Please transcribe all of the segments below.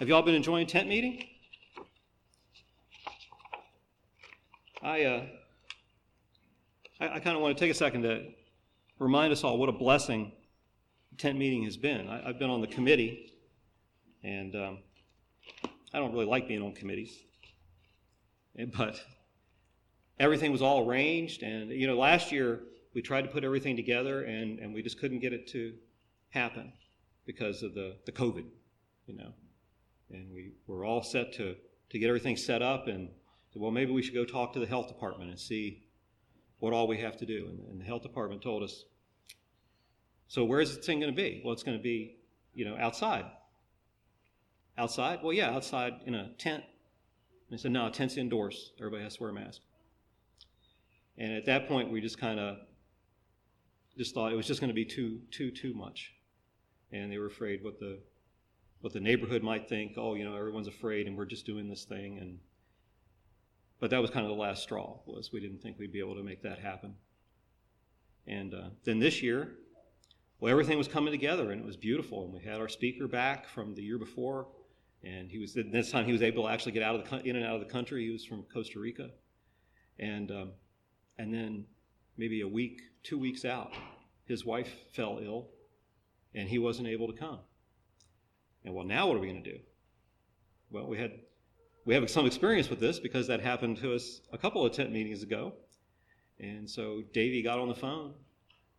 Have y'all been enjoying tent meeting? I, uh, I, I kind of want to take a second to remind us all what a blessing tent meeting has been. I, have been on the committee, and um, I don't really like being on committees, but everything was all arranged. And, you know, last year we tried to put everything together, and, and we just couldn't get it to happen because of the, the COVID, you know. And we were all set to, to get everything set up and said, well, maybe we should go talk to the health department and see what all we have to do. And, and the health department told us, so where's this thing going to be? Well, it's going to be, you know, outside. Outside? Well, yeah, outside in a tent. And they said, no, tent's indoors. Everybody has to wear a mask. And at that point, we just kind of just thought it was just going to be too, too, too much. And they were afraid what the what the neighborhood might think. Oh, you know, everyone's afraid, and we're just doing this thing. And but that was kind of the last straw. Was we didn't think we'd be able to make that happen. And uh, then this year, well, everything was coming together, and it was beautiful. And we had our speaker back from the year before, and he was this time he was able to actually get out of the in and out of the country. He was from Costa Rica, and um, and then maybe a week, two weeks out, his wife fell ill, and he wasn't able to come. And well, now what are we going to do? Well, we had we have some experience with this because that happened to us a couple of tent meetings ago. And so Davey got on the phone,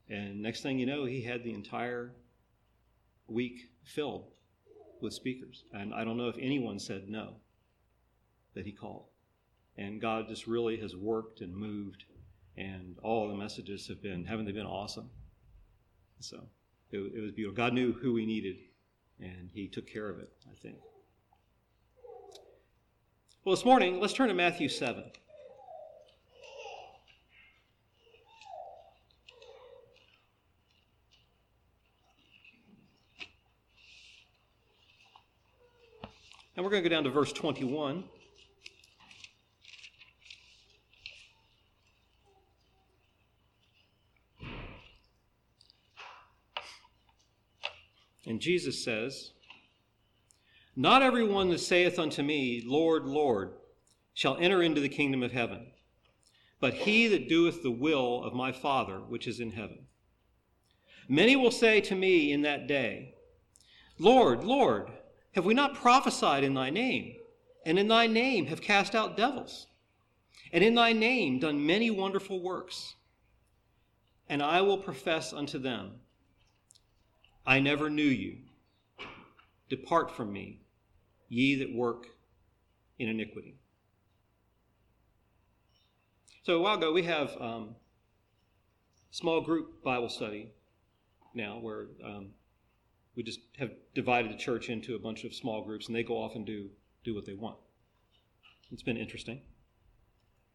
and next thing you know, he had the entire week filled with speakers. And I don't know if anyone said no that he called. And God just really has worked and moved, and all the messages have been, haven't they been awesome? So it, it was beautiful. God knew who we needed, and He took care of it, I think. Well, this morning, let's turn to Matthew 7. And we're going to go down to verse 21. And Jesus says, not everyone that saith unto me, Lord, Lord, shall enter into the kingdom of heaven, but he that doeth the will of my Father which is in heaven. Many will say to me in that day, Lord, Lord, have we not prophesied in thy name, and in thy name have cast out devils, and in thy name done many wonderful works? And I will profess unto them, I never knew you. Depart from me, ye that work in iniquity. So a while ago, we have um, small group Bible study now where um, we just have divided the church into a bunch of small groups and they go off and do, do what they want. It's been interesting.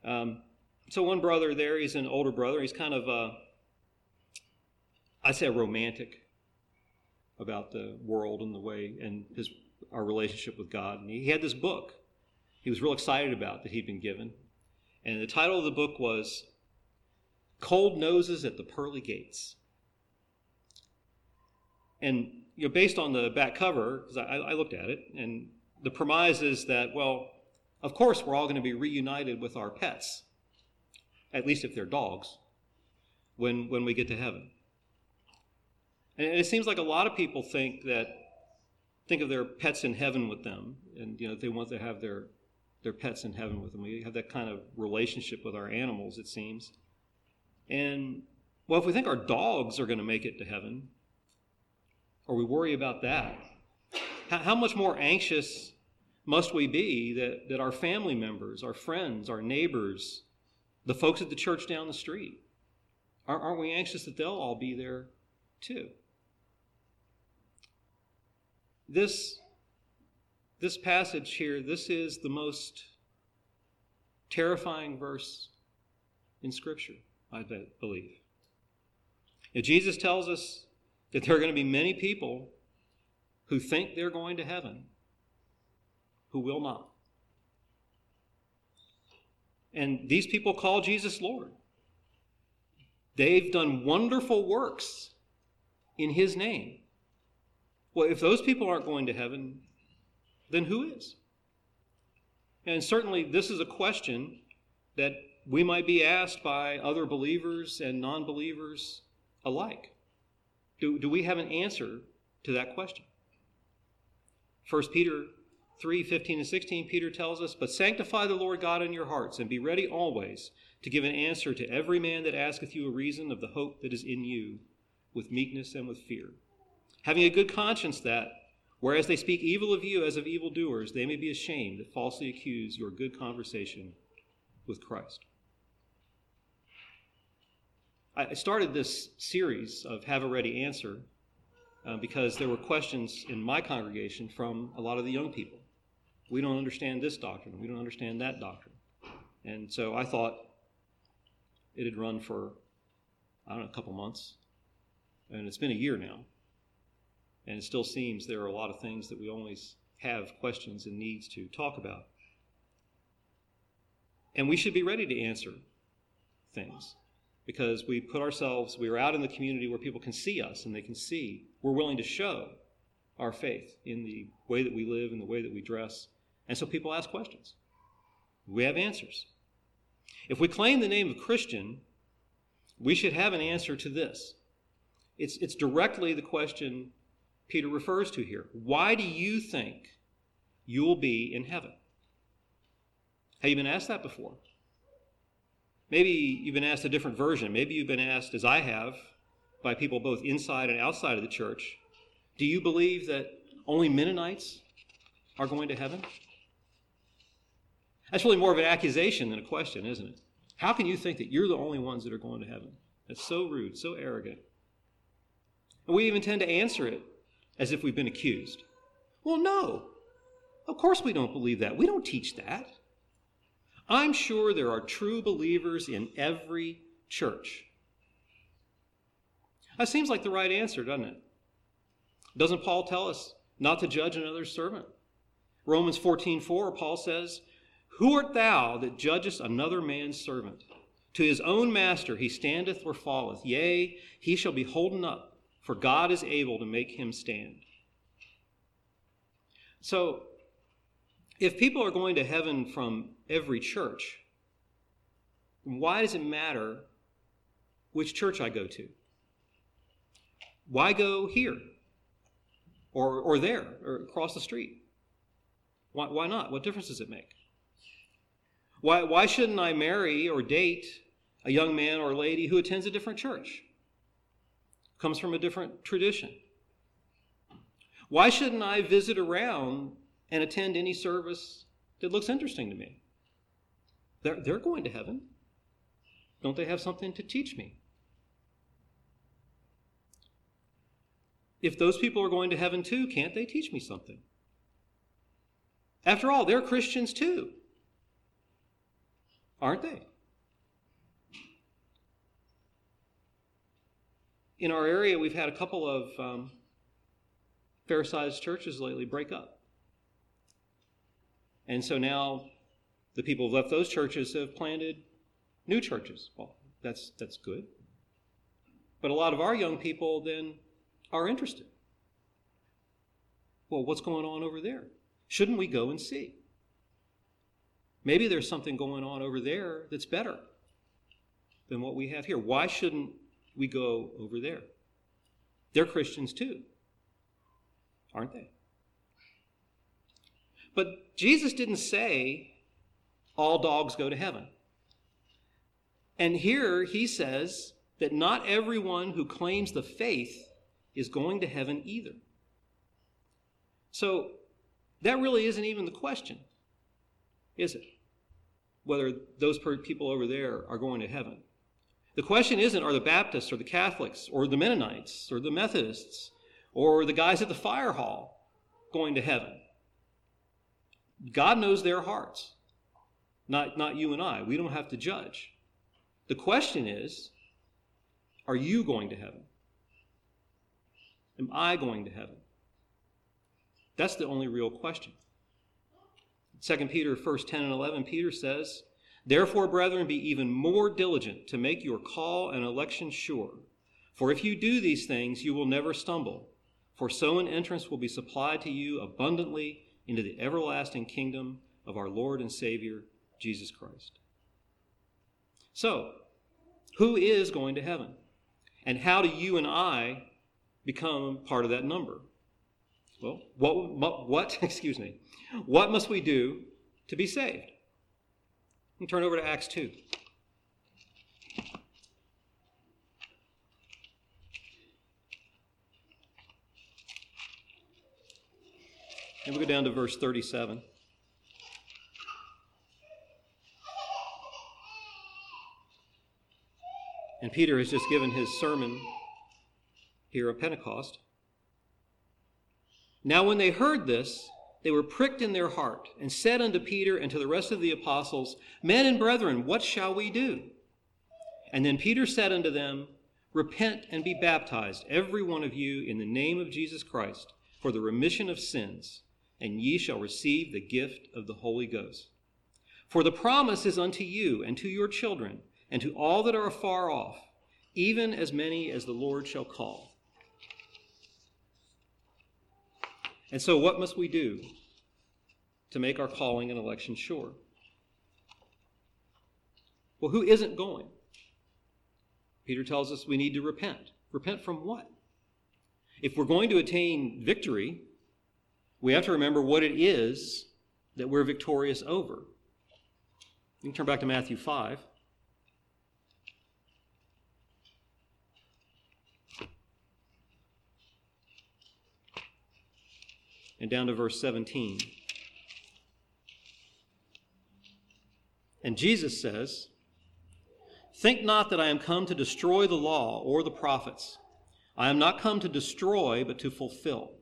Um, so one brother there, he's an older brother. He's kind of, uh, I'd say, a romantic about the world and the way and his our relationship with God. And he had this book he was real excited about that he'd been given. And the title of the book was Cold Noses at the Pearly Gates. And you know, based on the back cover, because I, I looked at it, and the premise is that, well, of course, we're all going to be reunited with our pets, at least if they're dogs, when, when we get to heaven. And it seems like a lot of people think that think of their pets in heaven with them, and you know they want to have their their pets in heaven with them. We have that kind of relationship with our animals, it seems. And well, if we think our dogs are going to make it to heaven, or we worry about that, how, how much more anxious must we be that, that our family members, our friends, our neighbors, the folks at the church down the street, aren't we anxious that they'll all be there too? This, this passage here, this is the most terrifying verse in Scripture, I believe. If Jesus tells us that there are going to be many people who think they're going to heaven who will not. And these people call Jesus Lord. They've done wonderful works in his name. Well, if those people aren't going to heaven, then who is? And certainly, this is a question that we might be asked by other believers and non believers alike. Do, do we have an answer to that question? 1 Peter 3 15 and 16, Peter tells us, But sanctify the Lord God in your hearts, and be ready always to give an answer to every man that asketh you a reason of the hope that is in you, with meekness and with fear. Having a good conscience that, whereas they speak evil of you as of evildoers, they may be ashamed that falsely accuse your good conversation with Christ. I started this series of Have a Ready Answer uh, because there were questions in my congregation from a lot of the young people. We don't understand this doctrine. We don't understand that doctrine. And so I thought it had run for, I don't know, a couple months. And it's been a year now. And it still seems there are a lot of things that we always have questions and needs to talk about. And we should be ready to answer things because we put ourselves, we are out in the community where people can see us and they can see we're willing to show our faith in the way that we live, and the way that we dress, and so people ask questions. We have answers. If we claim the name of Christian, we should have an answer to this. It's, it's directly the question Peter refers to here. Why do you think you'll be in heaven? Have you been asked that before? Maybe you've been asked a different version. Maybe you've been asked, as I have, by people both inside and outside of the church, do you believe that only Mennonites are going to heaven? That's really more of an accusation than a question, isn't it? How can you think that you're the only ones that are going to heaven? That's so rude, so arrogant. And we even tend to answer it as if we've been accused. Well, no. Of course we don't believe that. We don't teach that. I'm sure there are true believers in every church. That seems like the right answer, doesn't it? Doesn't Paul tell us not to judge another servant? Romans 14:4 Paul says, who art thou that judgest another man's servant? To his own master he standeth or falleth. Yea, he shall be holden up, for God is able to make him stand. So, if people are going to heaven from every church, why does it matter which church I go to? Why go here or, or there or across the street? Why, why not? What difference does it make? Why, why shouldn't I marry or date a young man or lady who attends a different church, comes from a different tradition? Why shouldn't I visit around and attend any service that looks interesting to me? They're, they're going to heaven. Don't they have something to teach me? If those people are going to heaven too, can't they teach me something? After all, they're Christians too aren't they? In our area, we've had a couple of um, fair sized churches lately break up. And so now the people who left those churches have planted new churches. Well, that's, that's good. But a lot of our young people then are interested. Well, what's going on over there? Shouldn't we go and see? Maybe there's something going on over there that's better than what we have here. Why shouldn't we go over there? They're Christians too, aren't they? But Jesus didn't say all dogs go to heaven. And here he says that not everyone who claims the faith is going to heaven either. So that really isn't even the question, is it? whether those people over there are going to heaven. The question isn't are the Baptists or the Catholics or the Mennonites or the Methodists or the guys at the fire hall going to heaven. God knows their hearts, not, not you and I. We don't have to judge. The question is are you going to heaven? Am I going to heaven? That's the only real question. 2 Peter 1 10 and 11, Peter says, Therefore, brethren, be even more diligent to make your call and election sure. For if you do these things, you will never stumble. For so an entrance will be supplied to you abundantly into the everlasting kingdom of our Lord and Savior, Jesus Christ. So, who is going to heaven? And how do you and I become part of that number? Well, what, what, excuse me, what must we do to be saved? And turn over to Acts 2. And we go down to verse 37. And Peter has just given his sermon here at Pentecost. Now, when they heard this, they were pricked in their heart and said unto Peter and to the rest of the apostles, Men and brethren, what shall we do? And then Peter said unto them, Repent and be baptized, every one of you, in the name of Jesus Christ, for the remission of sins, and ye shall receive the gift of the Holy Ghost. For the promise is unto you and to your children and to all that are afar off, even as many as the Lord shall call. And so, what must we do to make our calling and election sure? Well, who isn't going? Peter tells us we need to repent. Repent from what? If we're going to attain victory, we have to remember what it is that we're victorious over. You can turn back to Matthew 5. And down to verse 17. And Jesus says, Think not that I am come to destroy the law or the prophets. I am not come to destroy, but to fulfill.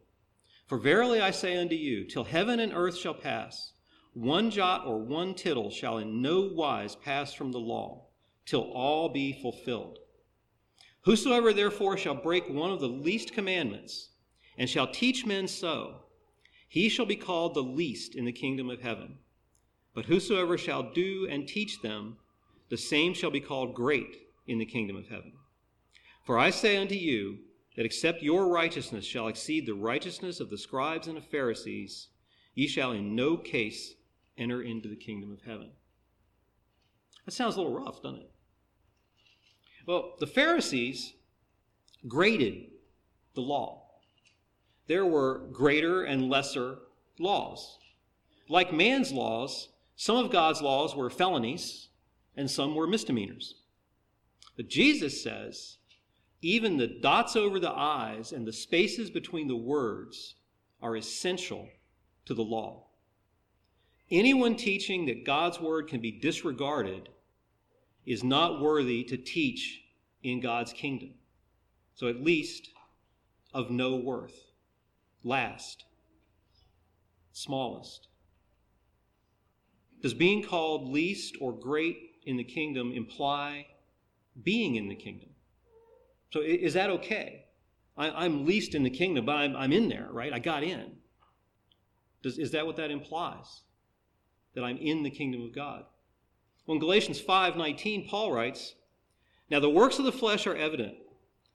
For verily I say unto you, till heaven and earth shall pass, one jot or one tittle shall in no wise pass from the law, till all be fulfilled. Whosoever therefore shall break one of the least commandments, and shall teach men so, he shall be called the least in the kingdom of heaven. But whosoever shall do and teach them, the same shall be called great in the kingdom of heaven. For I say unto you, that except your righteousness shall exceed the righteousness of the scribes and the Pharisees, ye shall in no case enter into the kingdom of heaven. That sounds a little rough, doesn't it? Well, the Pharisees graded the law there were greater and lesser laws. Like man's laws, some of God's laws were felonies and some were misdemeanors. But Jesus says even the dots over the I's and the spaces between the words are essential to the law. Anyone teaching that God's word can be disregarded is not worthy to teach in God's kingdom. So, at least of no worth last, smallest. Does being called least or great in the kingdom imply being in the kingdom? So is that okay? I, am least in the kingdom, but I'm, I'm in there, right? I got in. Does, is that what that implies? That I'm in the kingdom of God? Well, in Galatians 5:19, Paul writes, Now the works of the flesh are evident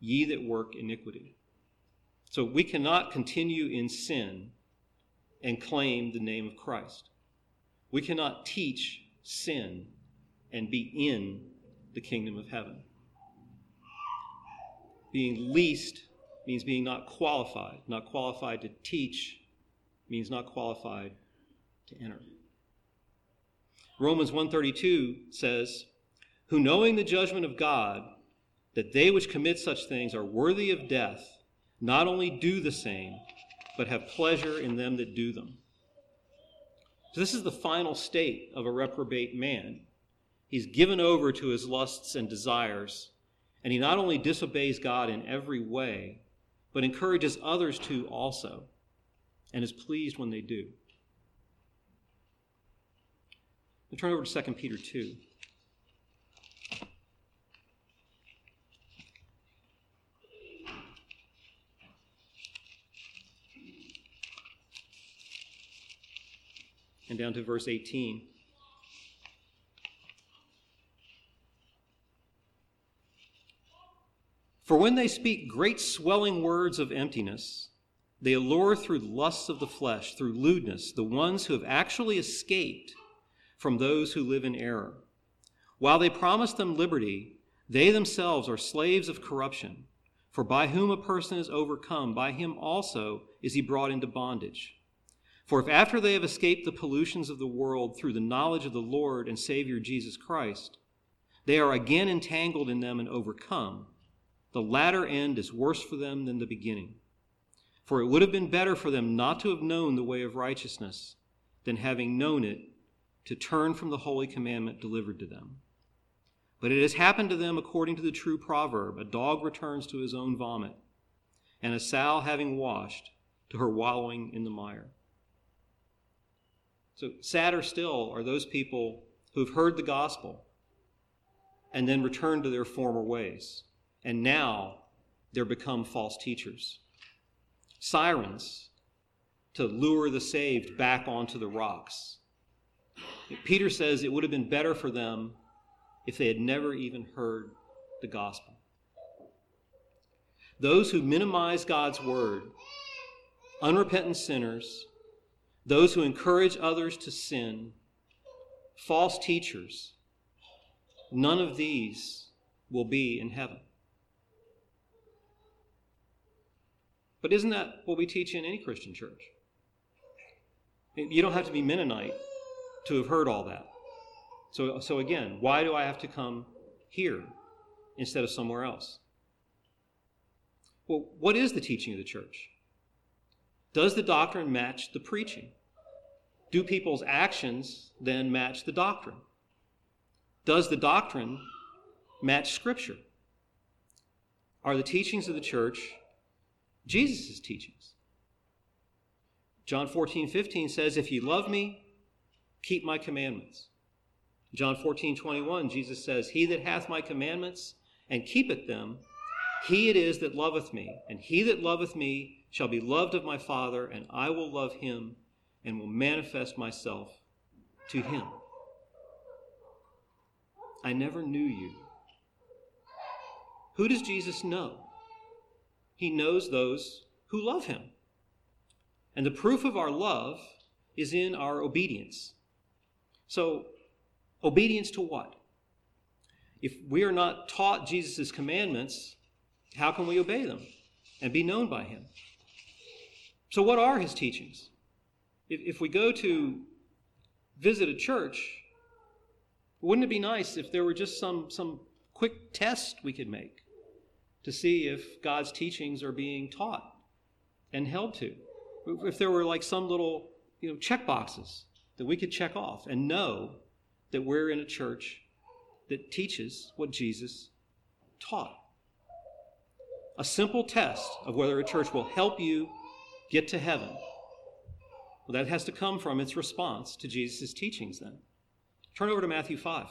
ye that work iniquity. So we cannot continue in sin and claim the name of Christ. We cannot teach sin and be in the kingdom of heaven. Being least means being not qualified. Not qualified to teach means not qualified to enter. Romans 132 says, "Who knowing the judgment of God that they which commit such things are worthy of death, not only do the same, but have pleasure in them that do them. So, this is the final state of a reprobate man. He's given over to his lusts and desires, and he not only disobeys God in every way, but encourages others to also, and is pleased when they do. We turn over to 2 Peter 2. And down to verse 18. For when they speak great swelling words of emptiness, they allure through lusts of the flesh, through lewdness, the ones who have actually escaped from those who live in error. While they promise them liberty, they themselves are slaves of corruption. For by whom a person is overcome, by him also is he brought into bondage. For if after they have escaped the pollutions of the world through the knowledge of the Lord and Savior Jesus Christ, they are again entangled in them and overcome, the latter end is worse for them than the beginning. For it would have been better for them not to have known the way of righteousness than having known it to turn from the holy commandment delivered to them. But it has happened to them according to the true proverb a dog returns to his own vomit, and a sow having washed to her wallowing in the mire. So, sadder still are those people who've heard the gospel and then returned to their former ways and now they're become false teachers. Sirens to lure the saved back onto the rocks. Peter says it would have been better for them if they had never even heard the gospel. Those who minimize God's word, unrepentant sinners, those who encourage others to sin, false teachers, none of these will be in heaven. But isn't that what we teach in any Christian church? You don't have to be Mennonite to have heard all that. So, so again, why do I have to come here instead of somewhere else? Well, what is the teaching of the church? Does the doctrine match the preaching? Do people's actions then match the doctrine? Does the doctrine match Scripture? Are the teachings of the church Jesus' teachings. John 14, 15 says, If ye love me, keep my commandments. John 14, 21, Jesus says, He that hath my commandments and keepeth them, he it is that loveth me, and he that loveth me shall be loved of my Father, and I will love him and will manifest myself to him. I never knew you. Who does Jesus know? He knows those who love him. And the proof of our love is in our obedience. So, obedience to what? If we are not taught Jesus' commandments, how can we obey them and be known by him? So, what are his teachings? If, if we go to visit a church, wouldn't it be nice if there were just some, some quick test we could make? to see if God's teachings are being taught and held to. If there were like some little, you know, check boxes that we could check off and know that we're in a church that teaches what Jesus taught. A simple test of whether a church will help you get to heaven. Well, that has to come from its response to Jesus' teachings then. Turn over to Matthew 5.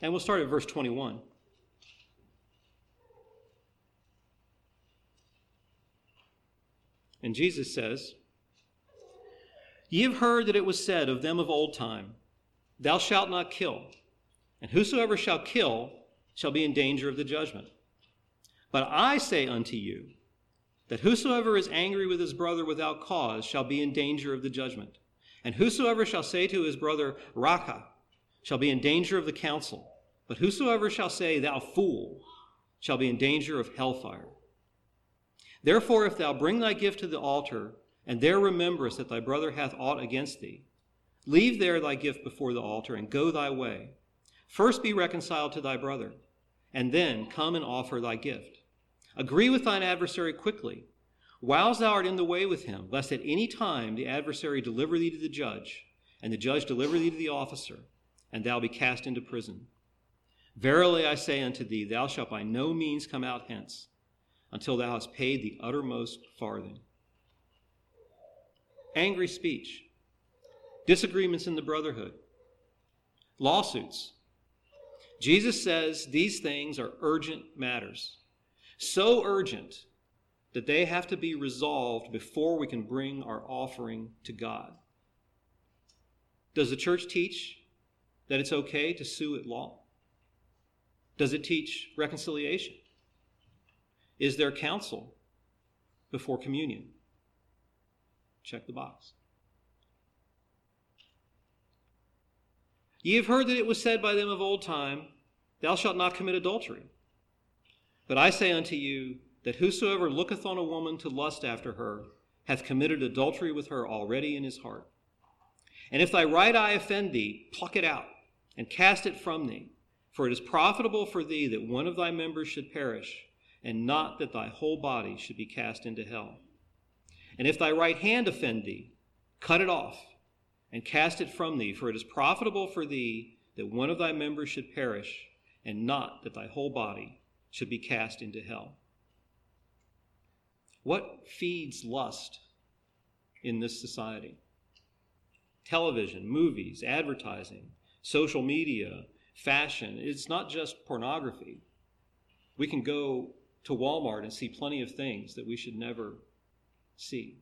And we'll start at verse 21. And Jesus says, Ye have heard that it was said of them of old time, Thou shalt not kill, and whosoever shall kill shall be in danger of the judgment. But I say unto you, that whosoever is angry with his brother without cause shall be in danger of the judgment. And whosoever shall say to his brother, Raca, shall be in danger of the council. But whosoever shall say, Thou fool, shall be in danger of hellfire. Therefore, if thou bring thy gift to the altar, and there rememberest that thy brother hath aught against thee, leave there thy gift before the altar, and go thy way. First be reconciled to thy brother, and then come and offer thy gift. Agree with thine adversary quickly, whiles thou art in the way with him, lest at any time the adversary deliver thee to the judge, and the judge deliver thee to the officer, and thou be cast into prison. Verily I say unto thee, thou shalt by no means come out hence until thou hast paid the uttermost farthing. Angry speech, disagreements in the brotherhood, lawsuits. Jesus says these things are urgent matters, so urgent that they have to be resolved before we can bring our offering to God. Does the church teach that it's okay to sue at law? Does it teach reconciliation? Is there counsel before communion? Check the box. Ye have heard that it was said by them of old time, Thou shalt not commit adultery. But I say unto you that whosoever looketh on a woman to lust after her hath committed adultery with her already in his heart. And if thy right eye offend thee, pluck it out and cast it from thee. For it is profitable for thee that one of thy members should perish, and not that thy whole body should be cast into hell. And if thy right hand offend thee, cut it off and cast it from thee, for it is profitable for thee that one of thy members should perish, and not that thy whole body should be cast into hell. What feeds lust in this society? Television, movies, advertising, social media, fashion. It's not just pornography. We can go to Walmart and see plenty of things that we should never see.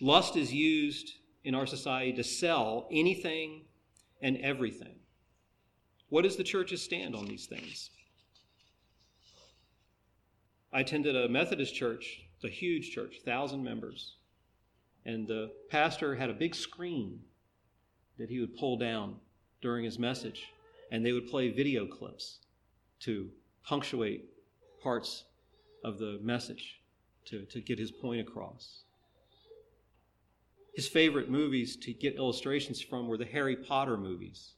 Lust is used in our society to sell anything and everything. What is the church's stand on these things? I attended a Methodist church, it's a huge church, 1,000 members. And the pastor had a big screen that he would pull down during his message, and they would play video clips to punctuate parts of the message to, to get his point across. His favorite movies to get illustrations from were the Harry Potter movies,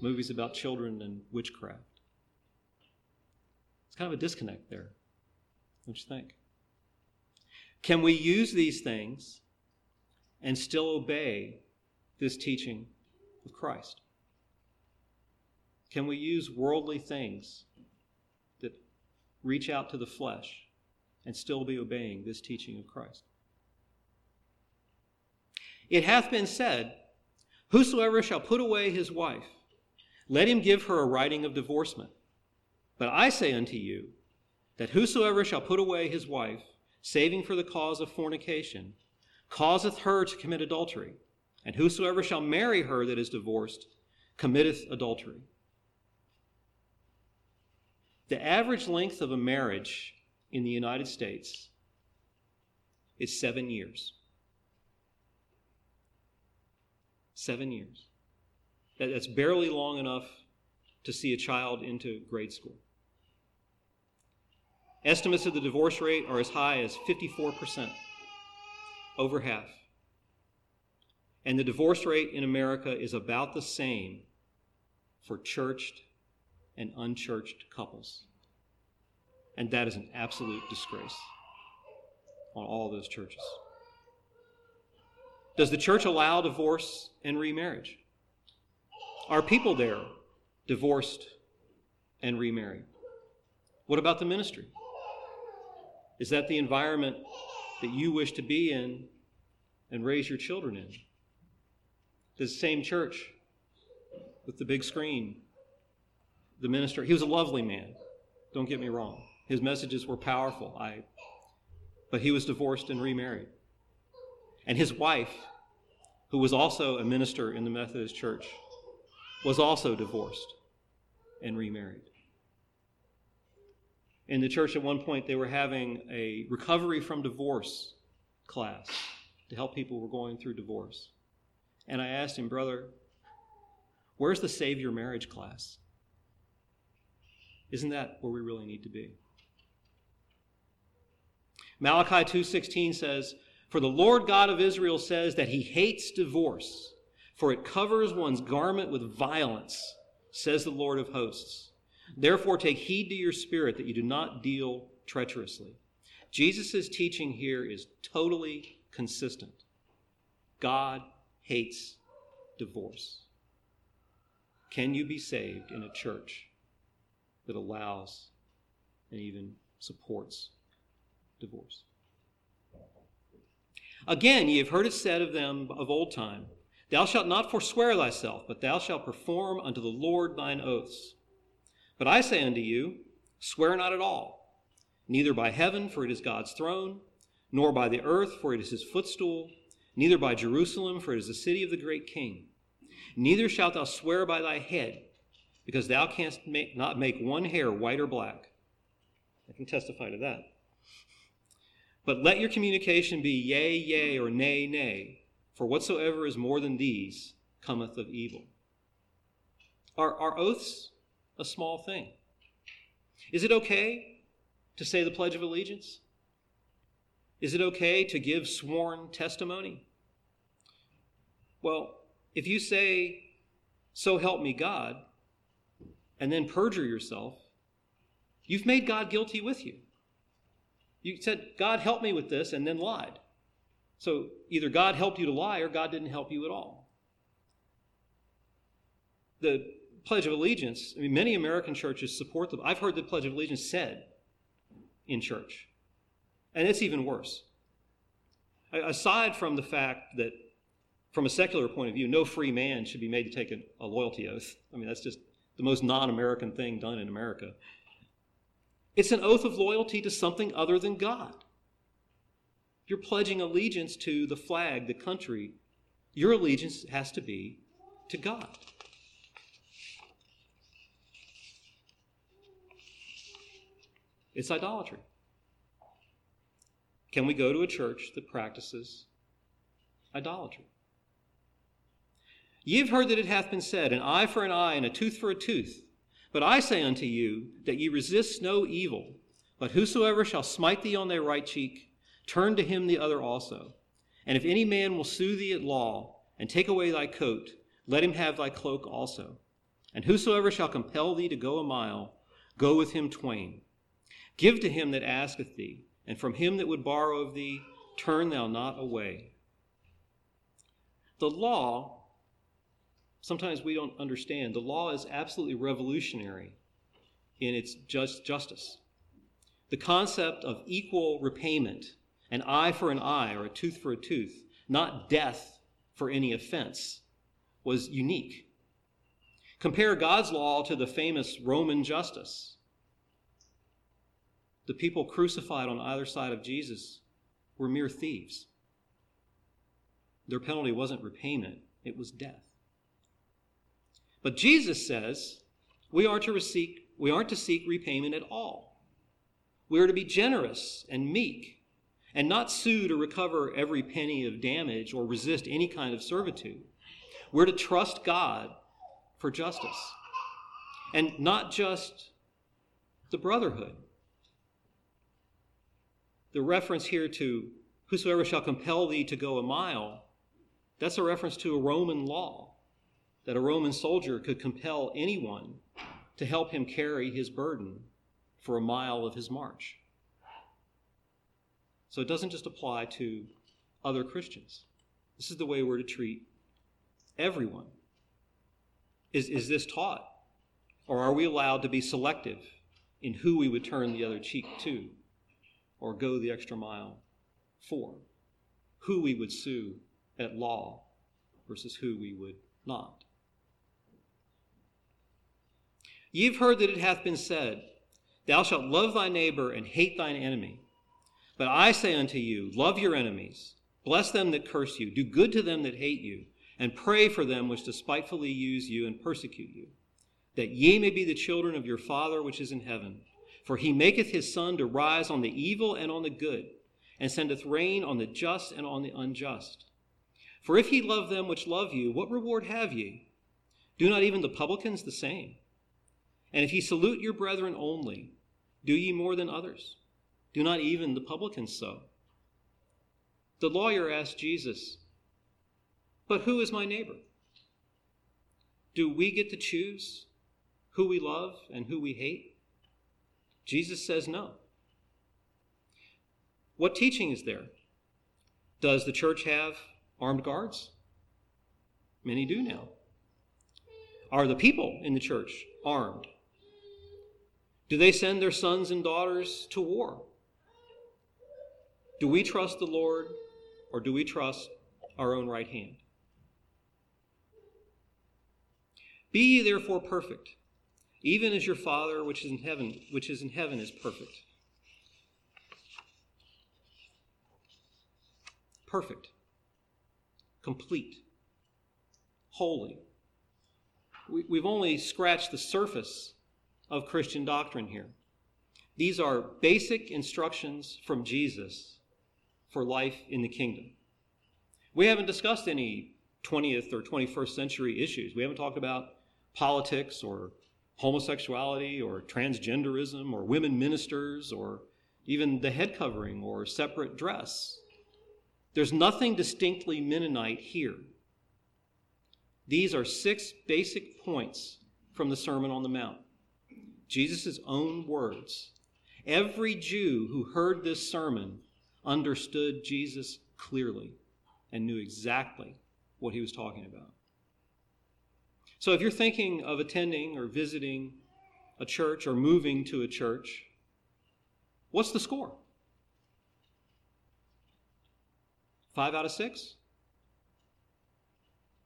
movies about children and witchcraft. It's kind of a disconnect there, don't you think? Can we use these things and still obey this teaching of Christ? Can we use worldly things that reach out to the flesh and still be obeying this teaching of Christ? It hath been said, Whosoever shall put away his wife, let him give her a writing of divorcement. But I say unto you, that whosoever shall put away his wife, saving for the cause of fornication, causeth her to commit adultery. And whosoever shall marry her that is divorced, committeth adultery. The average length of a marriage in the United States is seven years. Seven years. That's barely long enough to see a child into grade school. Estimates of the divorce rate are as high as 54%, over half. And the divorce rate in America is about the same for churched and unchurched couples. And that is an absolute disgrace on all those churches. Does the church allow divorce and remarriage? Are people there divorced and remarried? What about the ministry? Is that the environment that you wish to be in and raise your children in? This same church with the big screen the minister, he was a lovely man. Don't get me wrong. His messages were powerful. I, but he was divorced and remarried. And his wife, who was also a minister in the Methodist Church, was also divorced and remarried. In the church, at one point, they were having a recovery from divorce class to help people who were going through divorce. And I asked him, Brother, where's the Save Your Marriage class? Isn't that where we really need to be? Malachi 2:16 says, "For the Lord God of Israel says that he hates divorce, for it covers one's garment with violence, says the Lord of hosts. Therefore take heed to your spirit that you do not deal treacherously." Jesus' teaching here is totally consistent. God hates divorce. Can you be saved in a church that allows and even supports divorce. Again, ye have heard it said of them of old time, Thou shalt not forswear thyself, but thou shalt perform unto the Lord thine oaths. But I say unto you, Swear not at all, neither by heaven, for it is God's throne, nor by the earth, for it is his footstool, neither by Jerusalem, for it is the city of the great king. Neither shalt thou swear by thy head, because thou canst make, not make one hair white or black. I can testify to that. But let your communication be yea, yea, or nay, nay, for whatsoever is more than these cometh of evil. Are, are oaths a small thing? Is it okay to say the Pledge of Allegiance? Is it okay to give sworn testimony? Well, if you say, So help me God, and then perjure yourself, you've made God guilty with you. You said, God help me with this, and then lied. So either God helped you to lie or God didn't help you at all. The Pledge of Allegiance, I mean, many American churches support the. I've heard the Pledge of Allegiance said in church. And it's even worse. Aside from the fact that, from a secular point of view, no free man should be made to take a, a loyalty oath. I mean, that's just the most non American thing done in America. It's an oath of loyalty to something other than God. You're pledging allegiance to the flag, the country. Your allegiance has to be to God. It's idolatry. Can we go to a church that practices idolatry? Ye have heard that it hath been said, An eye for an eye, and a tooth for a tooth. But I say unto you, that ye resist no evil, but whosoever shall smite thee on thy right cheek, turn to him the other also. And if any man will sue thee at law, and take away thy coat, let him have thy cloak also. And whosoever shall compel thee to go a mile, go with him twain. Give to him that asketh thee, and from him that would borrow of thee, turn thou not away. The law sometimes we don't understand. The law is absolutely revolutionary in its just justice. The concept of equal repayment, an eye for an eye or a tooth for a tooth, not death for any offense, was unique. Compare God's law to the famous Roman justice. The people crucified on either side of Jesus were mere thieves. Their penalty wasn't repayment, it was death. But Jesus says we are to seek, we aren't to seek repayment at all. We are to be generous and meek and not sue to recover every penny of damage or resist any kind of servitude. We're to trust God for justice. And not just the brotherhood. The reference here to whosoever shall compel thee to go a mile, that's a reference to a Roman law that a Roman soldier could compel anyone to help him carry his burden for a mile of his march. So it doesn't just apply to other Christians. This is the way we're to treat everyone. Is, is this taught? Or are we allowed to be selective in who we would turn the other cheek to or go the extra mile for? Who we would sue at law versus who we would not? Ye have heard that it hath been said, Thou shalt love thy neighbor and hate thine enemy. But I say unto you, Love your enemies, bless them that curse you, do good to them that hate you, and pray for them which despitefully use you and persecute you, that ye may be the children of your Father which is in heaven. For he maketh his sun to rise on the evil and on the good, and sendeth rain on the just and on the unjust. For if ye love them which love you, what reward have ye? Do not even the publicans the same? And if ye salute your brethren only, do ye more than others? Do not even the publicans so? The lawyer asked Jesus, But who is my neighbor? Do we get to choose who we love and who we hate? Jesus says no. What teaching is there? Does the church have armed guards? Many do now. Are the people in the church armed? Do they send their sons and daughters to war? Do we trust the Lord or do we trust our own right hand? Be ye therefore perfect, even as your Father which is in heaven, which is in heaven is perfect. Perfect, complete, holy. We, we've only scratched the surface of Christian doctrine here. These are basic instructions from Jesus for life in the kingdom. We haven't discussed any 20th or 21st century issues. We haven't talked about politics or homosexuality or transgenderism or women ministers or even the head covering or separate dress. There's nothing distinctly Mennonite here. These are six basic points from the Sermon on the Mount. Jesus' own words. Every Jew who heard this sermon understood Jesus clearly and knew exactly what he was talking about. So if you're thinking of attending or visiting a church or moving to a church, what's the score? Five out of six?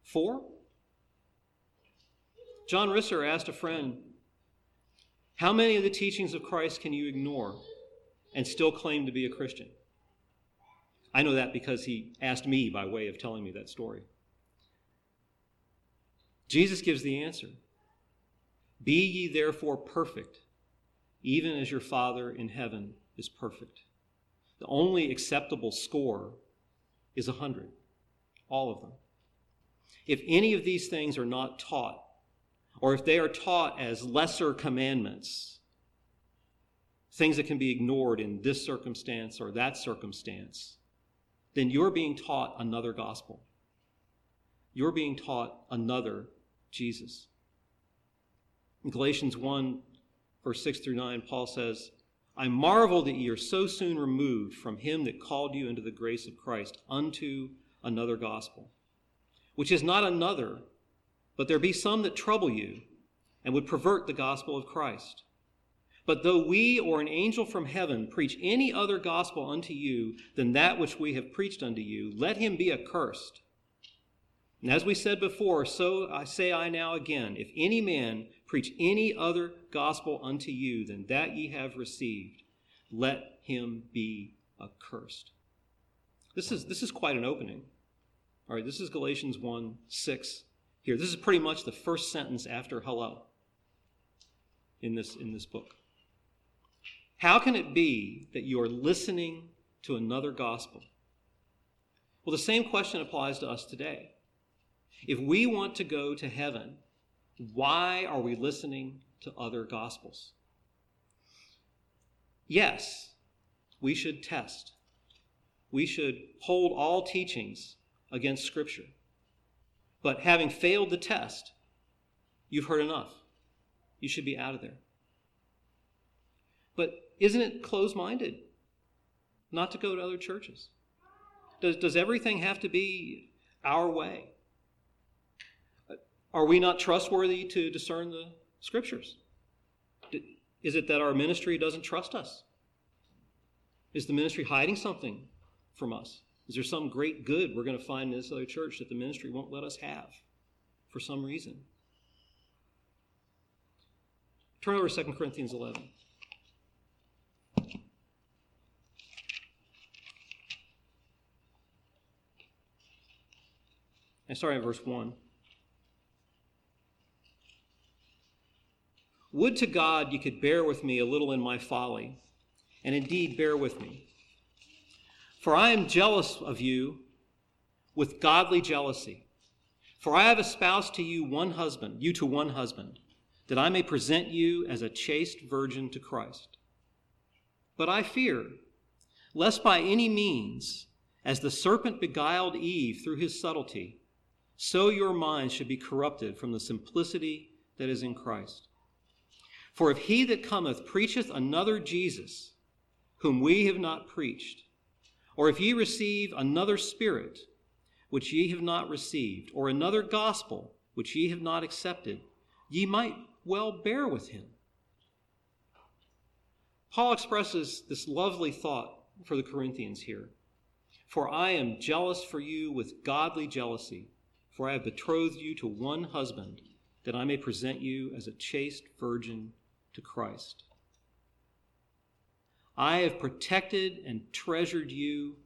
Four? John Risser asked a friend, How many of the teachings of Christ can you ignore and still claim to be a Christian? I know that because he asked me by way of telling me that story. Jesus gives the answer Be ye therefore perfect, even as your Father in heaven is perfect. The only acceptable score is a 100, all of them. If any of these things are not taught, or if they are taught as lesser commandments, things that can be ignored in this circumstance or that circumstance, then you're being taught another gospel. You're being taught another Jesus. In Galatians 1, verse 6 through 9, Paul says, I marvel that ye are so soon removed from him that called you into the grace of Christ unto another gospel, which is not another, but there be some that trouble you and would pervert the gospel of Christ. But though we or an angel from heaven preach any other gospel unto you than that which we have preached unto you, let him be accursed. And as we said before, so I say I now again if any man preach any other gospel unto you than that ye have received, let him be accursed. This is, this is quite an opening. All right, this is Galatians 1 6 here. This is pretty much the first sentence after hello in this, in this book. How can it be that you are listening to another gospel? Well, the same question applies to us today. If we want to go to heaven, why are we listening to other gospels? Yes, we should test. We should hold all teachings against Scripture. But having failed the test, you've heard enough. You should be out of there. But isn't it closed minded not to go to other churches? Does, does everything have to be our way? Are we not trustworthy to discern the scriptures? Is it that our ministry doesn't trust us? Is the ministry hiding something from us? Is there some great good we're going to find in this other church that the ministry won't let us have for some reason? Turn over to 2 Corinthians 11. And starting at verse 1. Would to God you could bear with me a little in my folly, and indeed bear with me. For I am jealous of you with godly jealousy. For I have espoused to you one husband, you to one husband, that I may present you as a chaste virgin to Christ. But I fear, lest by any means, as the serpent beguiled Eve through his subtlety, so your minds should be corrupted from the simplicity that is in Christ. For if he that cometh preacheth another Jesus, whom we have not preached, or if ye receive another Spirit, which ye have not received, or another gospel, which ye have not accepted, ye might well bear with him. Paul expresses this lovely thought for the Corinthians here. For I am jealous for you with godly jealousy, for I have betrothed you to one husband, that I may present you as a chaste virgin to Christ. I have protected and treasured you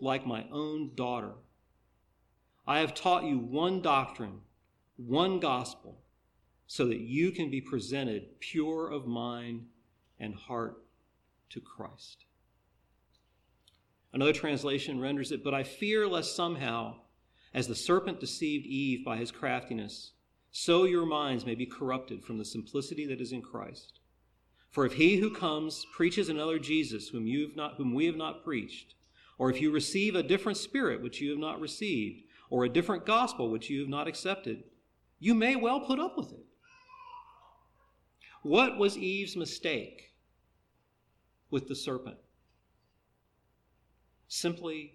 like my own daughter. I have taught you one doctrine, one gospel, so that you can be presented pure of mind and heart to Christ. Another translation renders it, But I fear lest somehow, as the serpent deceived Eve by his craftiness, so your minds may be corrupted from the simplicity that is in Christ. For if he who comes preaches another Jesus whom, you have not, whom we have not preached, or if you receive a different spirit which you have not received, or a different gospel which you have not accepted, you may well put up with it. What was Eve's mistake with the serpent? Simply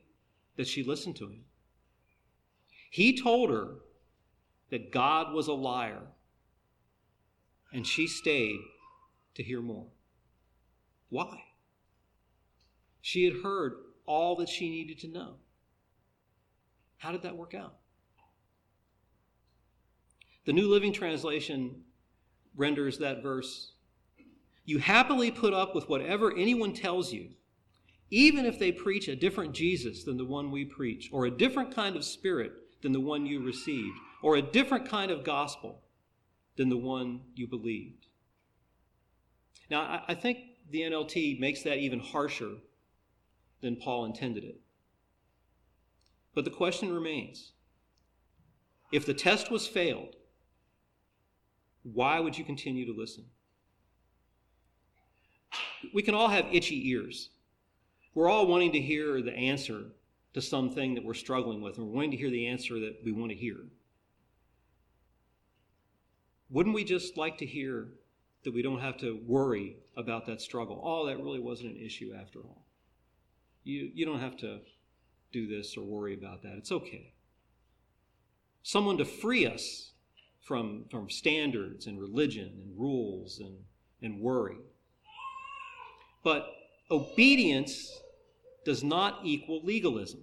that she listened to him. He told her that God was a liar, and she stayed to hear more. Why? She had heard all that she needed to know. How did that work out? The New Living Translation renders that verse You happily put up with whatever anyone tells you, even if they preach a different Jesus than the one we preach, or a different kind of spirit than the one you received, or a different kind of gospel than the one you believed. Now, I think the NLT makes that even harsher than Paul intended it. But the question remains if the test was failed, why would you continue to listen? We can all have itchy ears. We're all wanting to hear the answer to something that we're struggling with, and we're wanting to hear the answer that we want to hear. Wouldn't we just like to hear that we don't have to worry about that struggle? Oh, that really wasn't an issue after all. You, you don't have to do this or worry about that. It's okay. Someone to free us from, from standards and religion and rules and, and worry. But obedience does not equal legalism,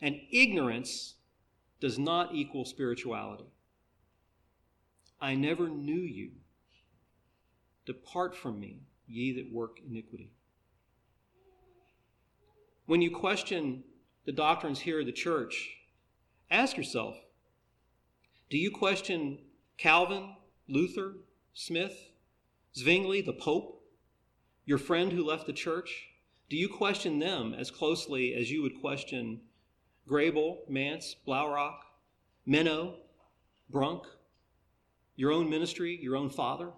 and ignorance does not equal spirituality. I never knew you. Depart from me, ye that work iniquity. When you question the doctrines here of the church, ask yourself do you question Calvin, Luther, Smith, Zwingli, the Pope, your friend who left the church? Do you question them as closely as you would question Grebel, Manz, Blaurock, Menno, Brunk, your own ministry, your own father?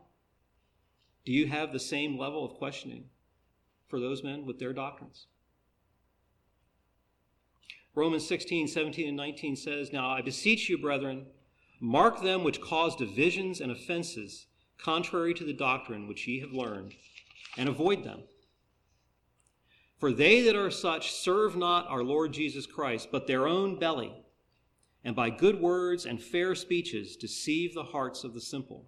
Do you have the same level of questioning for those men with their doctrines? Romans 16, 17, and 19 says, Now I beseech you, brethren, mark them which cause divisions and offenses contrary to the doctrine which ye have learned, and avoid them. For they that are such serve not our Lord Jesus Christ, but their own belly, and by good words and fair speeches deceive the hearts of the simple.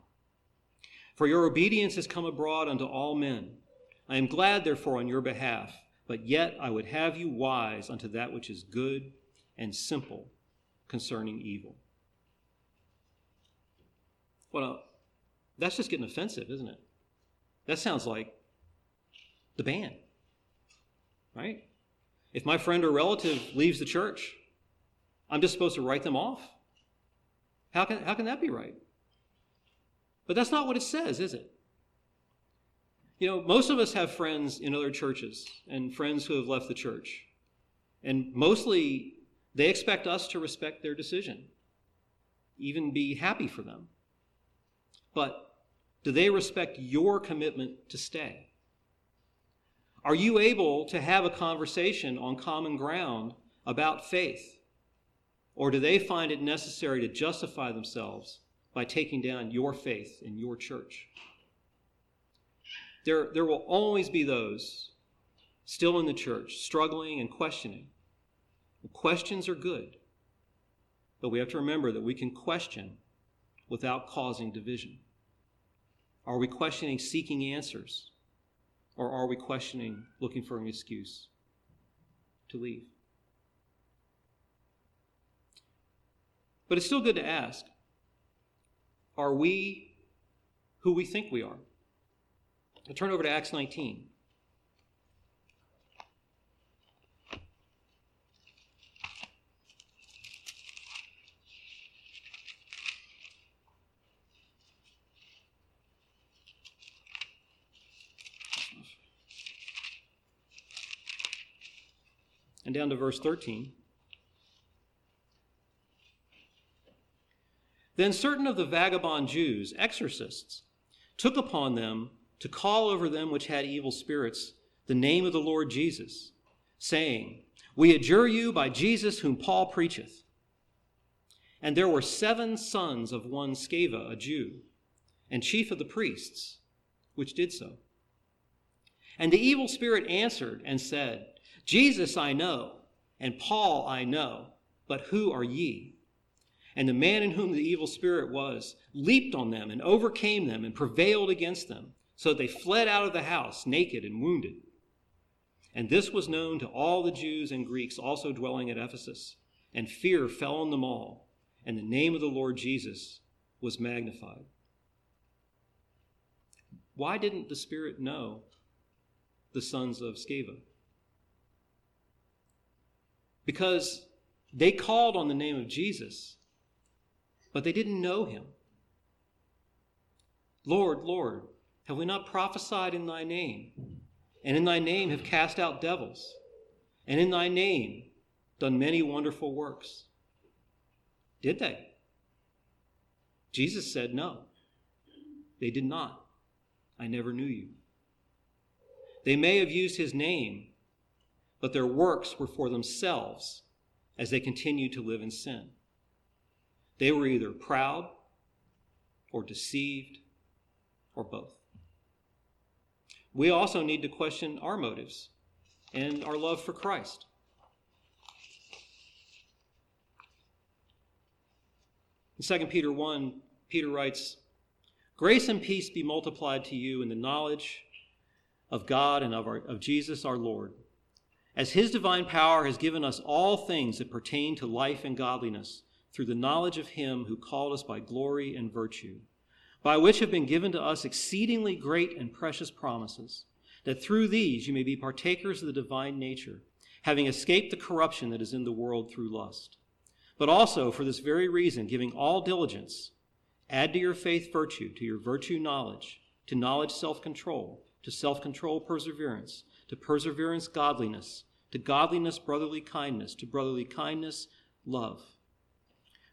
For your obedience has come abroad unto all men. I am glad, therefore, on your behalf but yet I would have you wise unto that which is good and simple concerning evil. Well, that's just getting offensive, isn't it? That sounds like the ban, right? If my friend or relative leaves the church, I'm just supposed to write them off? How can, how can that be right? But that's not what it says, is it? You know, most of us have friends in other churches and friends who have left the church. And mostly they expect us to respect their decision, even be happy for them. But do they respect your commitment to stay? Are you able to have a conversation on common ground about faith? Or do they find it necessary to justify themselves by taking down your faith in your church? There, there will always be those still in the church struggling and questioning. questions are good, but we have to remember that we can question without causing division. Are we questioning seeking answers? Or are we questioning, looking for an excuse to leave? But it's still good to ask are we who we think we are? I'll turn over to Acts 19. And down to verse 13. Then certain of the vagabond Jews, exorcists, took upon them to call over them which had evil spirits the name of the Lord Jesus, saying, We adjure you by Jesus whom Paul preacheth. And there were seven sons of one Sceva, a Jew, and chief of the priests, which did so. And the evil spirit answered and said, Jesus I know, and Paul I know, but who are ye? And the man in whom the evil spirit was leaped on them and overcame them and prevailed against them, so that they fled out of the house naked and wounded. And this was known to all the Jews and Greeks also dwelling at Ephesus, and fear fell on them all, and the name of the Lord Jesus was magnified. Why didn't the Spirit know the sons of Sceva? Because they called on the name of Jesus, but they didn't know him. Lord, Lord, have we not prophesied in thy name? And in thy name have cast out devils? And in thy name done many wonderful works? Did they? Jesus said, No, they did not. I never knew you. They may have used his name but their works were for themselves as they continued to live in sin. They were either proud or deceived or both. We also need to question our motives and our love for Christ. In 2 Peter 1, Peter writes, Grace and peace be multiplied to you in the knowledge of God and of, our, of Jesus our Lord as his divine power has given us all things that pertain to life and godliness through the knowledge of him who called us by glory and virtue, by which have been given to us exceedingly great and precious promises, that through these you may be partakers of the divine nature, having escaped the corruption that is in the world through lust. But also, for this very reason, giving all diligence, add to your faith virtue, to your virtue knowledge, to knowledge self control, to self control perseverance to perseverance, godliness, to godliness, brotherly kindness, to brotherly kindness, love.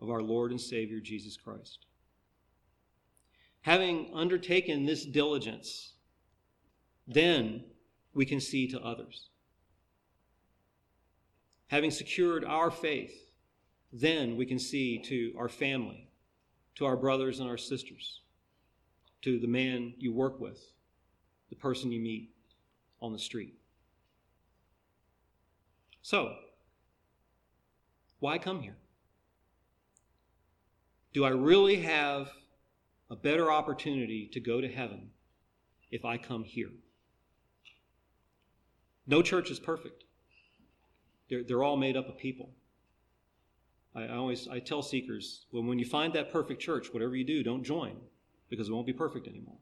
of our Lord and Savior Jesus Christ. Having undertaken this diligence, then we can see to others. Having secured our faith, then we can see to our family, to our brothers and our sisters, to the man you work with, the person you meet on the street. So, why come here? Do I really have a better opportunity to go to heaven if I come here? No church is perfect. They're, they're all made up of people. I, I always I tell seekers, well, when you find that perfect church, whatever you do, don't join because it won't be perfect anymore.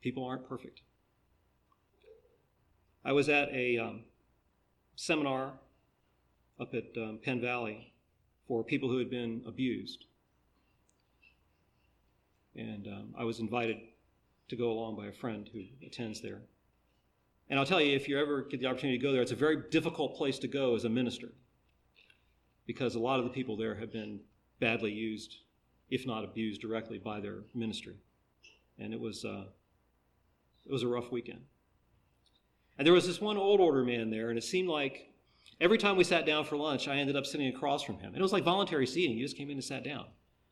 People aren't perfect. I was at a um, seminar up at um, Penn Valley for people who had been abused. And um, I was invited to go along by a friend who attends there. And I'll tell you, if you ever get the opportunity to go there, it's a very difficult place to go as a minister because a lot of the people there have been badly used, if not abused directly by their ministry. And it was, uh, it was a rough weekend. And there was this one old order man there, and it seemed like every time we sat down for lunch, I ended up sitting across from him. And it was like voluntary seating. You just came in and sat down.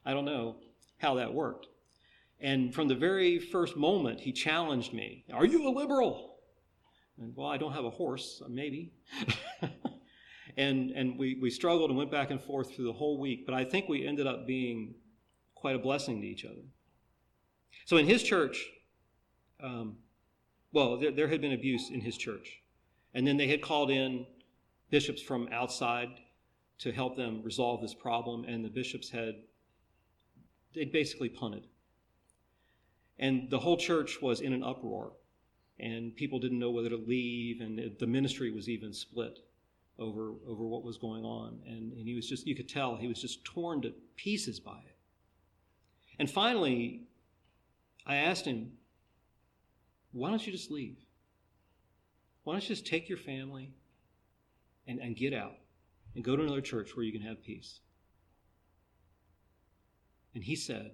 I don't know how that worked. And from the very first moment, he challenged me Are you a liberal? And, well, I don't have a horse, maybe. and and we, we struggled and went back and forth through the whole week, but I think we ended up being quite a blessing to each other. So in his church, um, well, there, there had been abuse in his church. And then they had called in bishops from outside to help them resolve this problem, and the bishops had they basically punted. And the whole church was in an uproar, and people didn't know whether to leave, and the ministry was even split over, over what was going on. And, and he was just, you could tell, he was just torn to pieces by it. And finally, I asked him, why don't you just leave? Why don't you just take your family and, and get out and go to another church where you can have peace? And he said,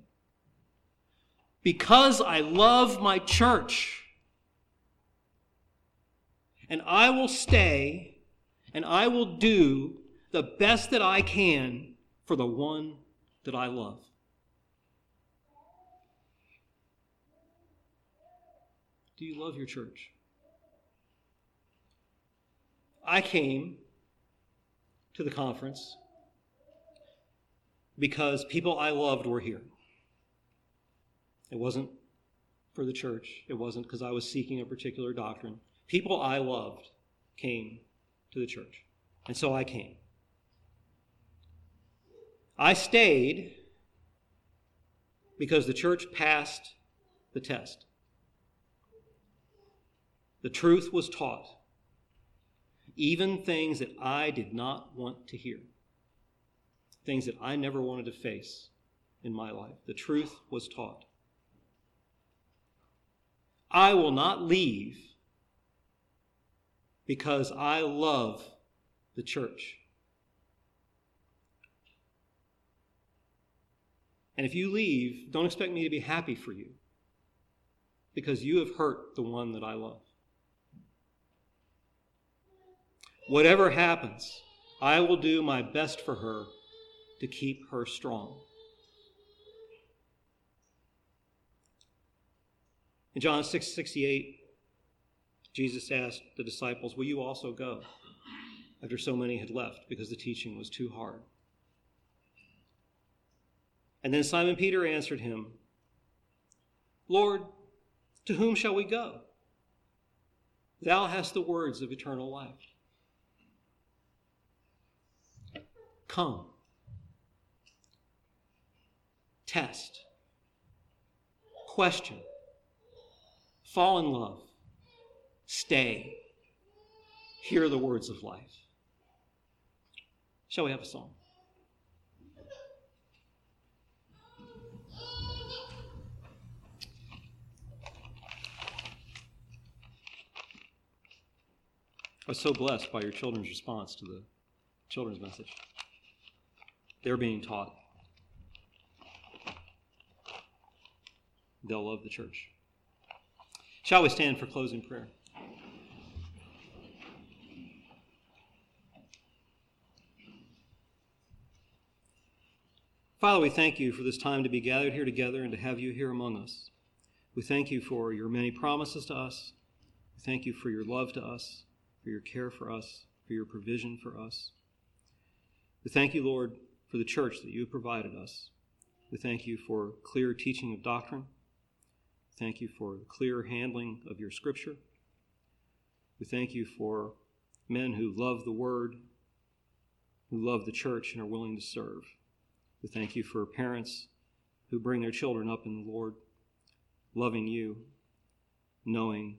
Because I love my church. And I will stay and I will do the best that I can for the one that I love. Do you love your church? I came to the conference because people I loved were here. It wasn't for the church, it wasn't because I was seeking a particular doctrine. People I loved came to the church. And so I came. I stayed because the church passed the test. The truth was taught, even things that I did not want to hear, things that I never wanted to face in my life. The truth was taught. I will not leave because I love the church. And if you leave, don't expect me to be happy for you because you have hurt the one that I love. Whatever happens, I will do my best for her to keep her strong. In John 6 68, Jesus asked the disciples, Will you also go? After so many had left because the teaching was too hard. And then Simon Peter answered him, Lord, to whom shall we go? Thou hast the words of eternal life. Come. Test. Question. Fall in love. Stay. Hear the words of life. Shall we have a song? I was so blessed by your children's response to the children's message. They're being taught. They'll love the church. Shall we stand for closing prayer? Father, we thank you for this time to be gathered here together and to have you here among us. We thank you for your many promises to us. We thank you for your love to us, for your care for us, for your provision for us. We thank you, Lord, for the church that you have provided us. We thank you for clear teaching of doctrine. Thank you for clear handling of your scripture. We thank you for men who love the word, who love the church, and are willing to serve. We thank you for parents who bring their children up in the Lord, loving you, knowing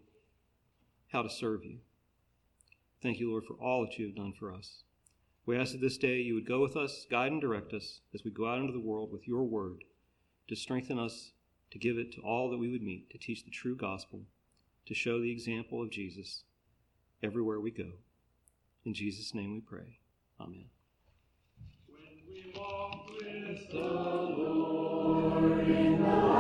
how to serve you. Thank you, Lord, for all that you have done for us. We ask that this day you would go with us, guide and direct us as we go out into the world with your word to strengthen us, to give it to all that we would meet, to teach the true gospel, to show the example of Jesus everywhere we go. In Jesus' name we pray. Amen. When we walk with the Lord in the